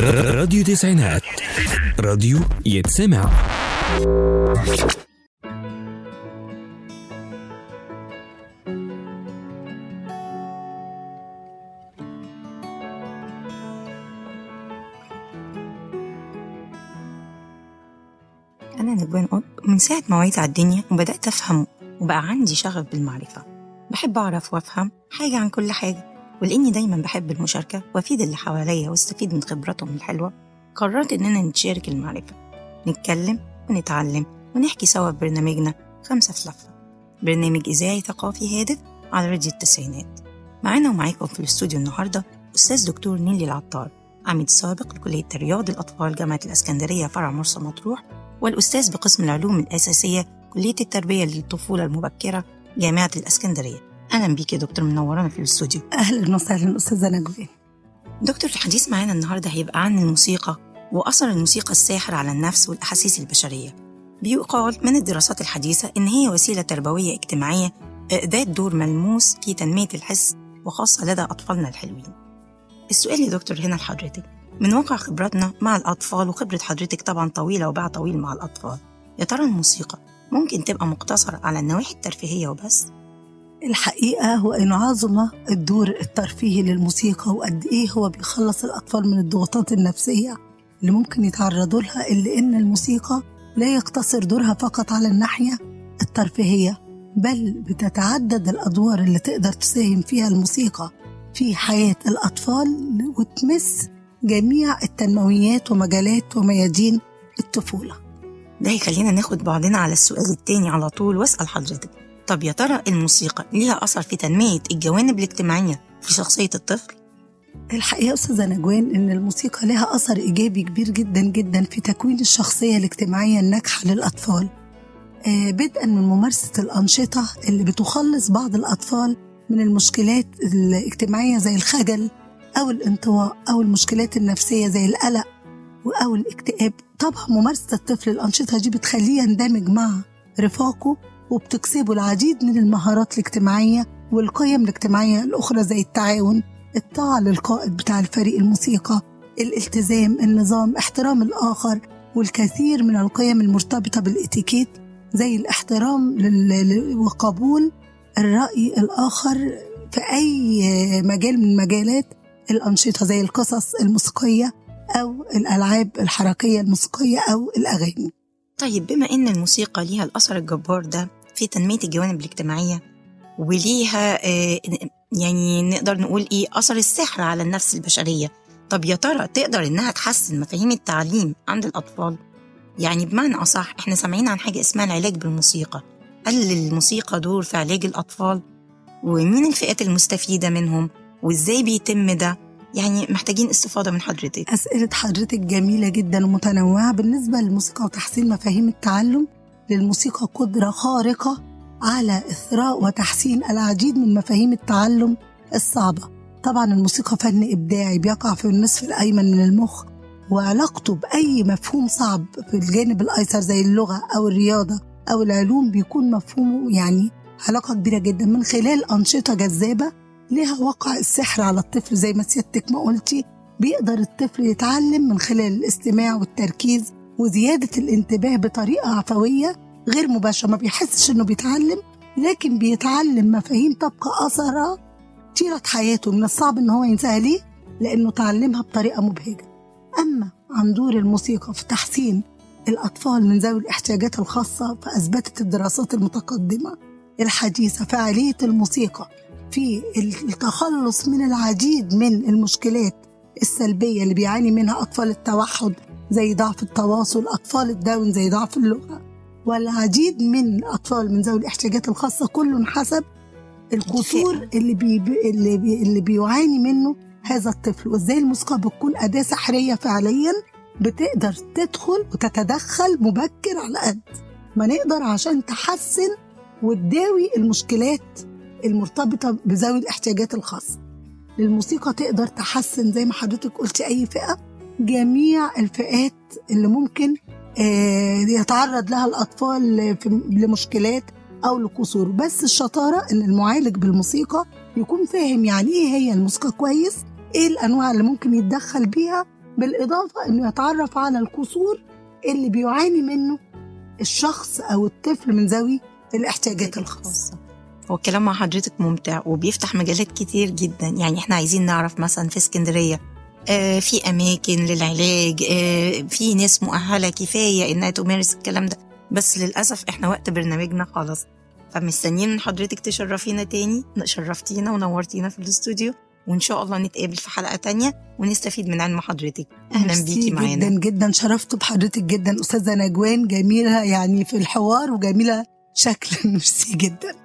راديو تسعينات. راديو يتسمع. أنا نجوان قط من ساعة ما وعيت على الدنيا وبدأت أفهم وبقى عندي شغف بالمعرفة. بحب أعرف وأفهم حاجة عن كل حاجة. ولأني دايما بحب المشاركة وأفيد اللي حواليا وأستفيد من خبراتهم الحلوة قررت إننا نتشارك المعرفة نتكلم ونتعلم ونحكي سوا في برنامجنا خمسة في لفة برنامج إذاعي ثقافي هادف على راديو التسعينات. معانا ومعاكم في الاستوديو النهاردة أستاذ دكتور نيلي العطار عميد سابق لكلية رياض الأطفال جامعة الإسكندرية فرع مرسى مطروح والأستاذ بقسم العلوم الأساسية كلية التربية للطفولة المبكرة جامعة الإسكندرية. أهلا بيك يا دكتور منورانا في الاستوديو. أهلا وسهلا أستاذة نجوان دكتور الحديث معانا النهاردة هيبقى عن الموسيقى وأثر الموسيقى الساحر على النفس والأحاسيس البشرية. بيقال من الدراسات الحديثة إن هي وسيلة تربوية اجتماعية ذات دور ملموس في تنمية الحس وخاصة لدى أطفالنا الحلوين. السؤال يا دكتور هنا لحضرتك. من واقع خبراتنا مع الأطفال وخبرة حضرتك طبعا طويلة وباع طويل مع الأطفال يا ترى الموسيقى ممكن تبقى مقتصرة على النواحي الترفيهية وبس؟ الحقيقة هو إنه عظم الدور الترفيهي للموسيقى وقد إيه هو بيخلص الأطفال من الضغوطات النفسية اللي ممكن يتعرضوا لها الا إن الموسيقى لا يقتصر دورها فقط على الناحية الترفيهية بل بتتعدد الأدوار اللي تقدر تساهم فيها الموسيقى في حياة الأطفال وتمس جميع التنمويات ومجالات وميادين الطفولة. ده يخلينا ناخد بعضنا على السؤال التاني على طول وأسأل حضرتك. طب يا ترى الموسيقى ليها أثر في تنمية الجوانب الاجتماعية في شخصية الطفل؟ الحقيقة أستاذة نجوان إن الموسيقى لها أثر إيجابي كبير جدا جدا في تكوين الشخصية الاجتماعية الناجحة للأطفال آه، بدءا من ممارسة الأنشطة اللي بتخلص بعض الأطفال من المشكلات الاجتماعية زي الخجل أو الانطواء أو المشكلات النفسية زي القلق أو الاكتئاب طبعا ممارسة الطفل الأنشطة دي بتخليه يندمج مع رفاقه وبتكسبه العديد من المهارات الاجتماعية والقيم الاجتماعية الأخرى زي التعاون الطاعة للقائد بتاع الفريق الموسيقى الالتزام النظام احترام الآخر والكثير من القيم المرتبطة بالإتيكيت زي الاحترام وقبول الرأي الآخر في أي مجال من مجالات الأنشطة زي القصص الموسيقية أو الألعاب الحركية الموسيقية أو الأغاني. طيب بما إن الموسيقى ليها الأثر الجبار ده في تنمية الجوانب الاجتماعية وليها آه، يعني نقدر نقول إيه أثر السحر على النفس البشرية طب يا ترى تقدر إنها تحسن مفاهيم التعليم عند الأطفال؟ يعني بمعنى أصح إحنا سامعين عن حاجة اسمها العلاج بالموسيقى هل للموسيقى دور في علاج الأطفال؟ ومين الفئات المستفيدة منهم؟ وإزاي بيتم ده؟ يعني محتاجين استفاضة من حضرتك أسئلة حضرتك جميلة جدا ومتنوعة بالنسبة للموسيقى وتحسين مفاهيم التعلم للموسيقى قدرة خارقة على إثراء وتحسين العديد من مفاهيم التعلم الصعبة. طبعا الموسيقى فن إبداعي بيقع في النصف الأيمن من المخ وعلاقته بأي مفهوم صعب في الجانب الأيسر زي اللغة أو الرياضة أو العلوم بيكون مفهومه يعني علاقة كبيرة جدا. من خلال أنشطة جذابة لها وقع السحر على الطفل زي ما سيادتك ما قلتي بيقدر الطفل يتعلم من خلال الاستماع والتركيز وزيادة الانتباه بطريقة عفوية غير مباشرة. ما بيحسش إنه بيتعلم لكن بيتعلم مفاهيم تبقى أثرها طيلة حياته. من الصعب إن هو ينساها ليه؟ لأنه تعلمها بطريقة مبهجة. أما عن دور الموسيقى في تحسين الأطفال من ذوي الاحتياجات الخاصة فأثبتت الدراسات المتقدمة الحديثة فعالية الموسيقى في التخلص من العديد من المشكلات السلبية اللي بيعاني منها أطفال التوحد زي ضعف التواصل أطفال الداون زي ضعف اللغة. والعديد من أطفال من ذوي الاحتياجات الخاصة كل حسب القصور اللي بي اللي, بي اللي بيعاني منه هذا الطفل. وإزاي الموسيقى بتكون أداة سحرية فعليا بتقدر تدخل وتتدخل مبكر على قد. ما نقدر عشان تحسن وتداوي المشكلات المرتبطة بذوي الاحتياجات الخاصة. الموسيقى تقدر تحسن زي ما حضرتك قلتي أي فئة. جميع الفئات اللي ممكن آه، يتعرض لها الأطفال لمشكلات أو لقصور بس الشطارة إن المعالج بالموسيقى يكون فاهم يعني إيه هي الموسيقى كويس إيه الأنواع اللي ممكن يتدخل بيها بالإضافة إنه يتعرف على القصور اللي بيعاني منه الشخص أو الطفل من ذوي الاحتياجات الخاصة. هو الكلام مع حضرتك ممتع وبيفتح مجالات كتير جدا. يعني إحنا عايزين نعرف مثلا في اسكندرية آه في أماكن للعلاج آه في ناس مؤهلة كفاية إنها تمارس الكلام ده. بس للأسف إحنا وقت برنامجنا خلاص. فمستنيين من حضرتك تشرفينا تاني شرفتينا ونورتينا في الاستوديو وإن شاء الله نتقابل في حلقة تانية ونستفيد من علم حضرتك. ميرسي بيكي معانا. جدا جدا. شرفت بحضرتك جدا. أستاذة نجوان جميلة يعني في الحوار وجميلة شكلا. ميرسي جدا.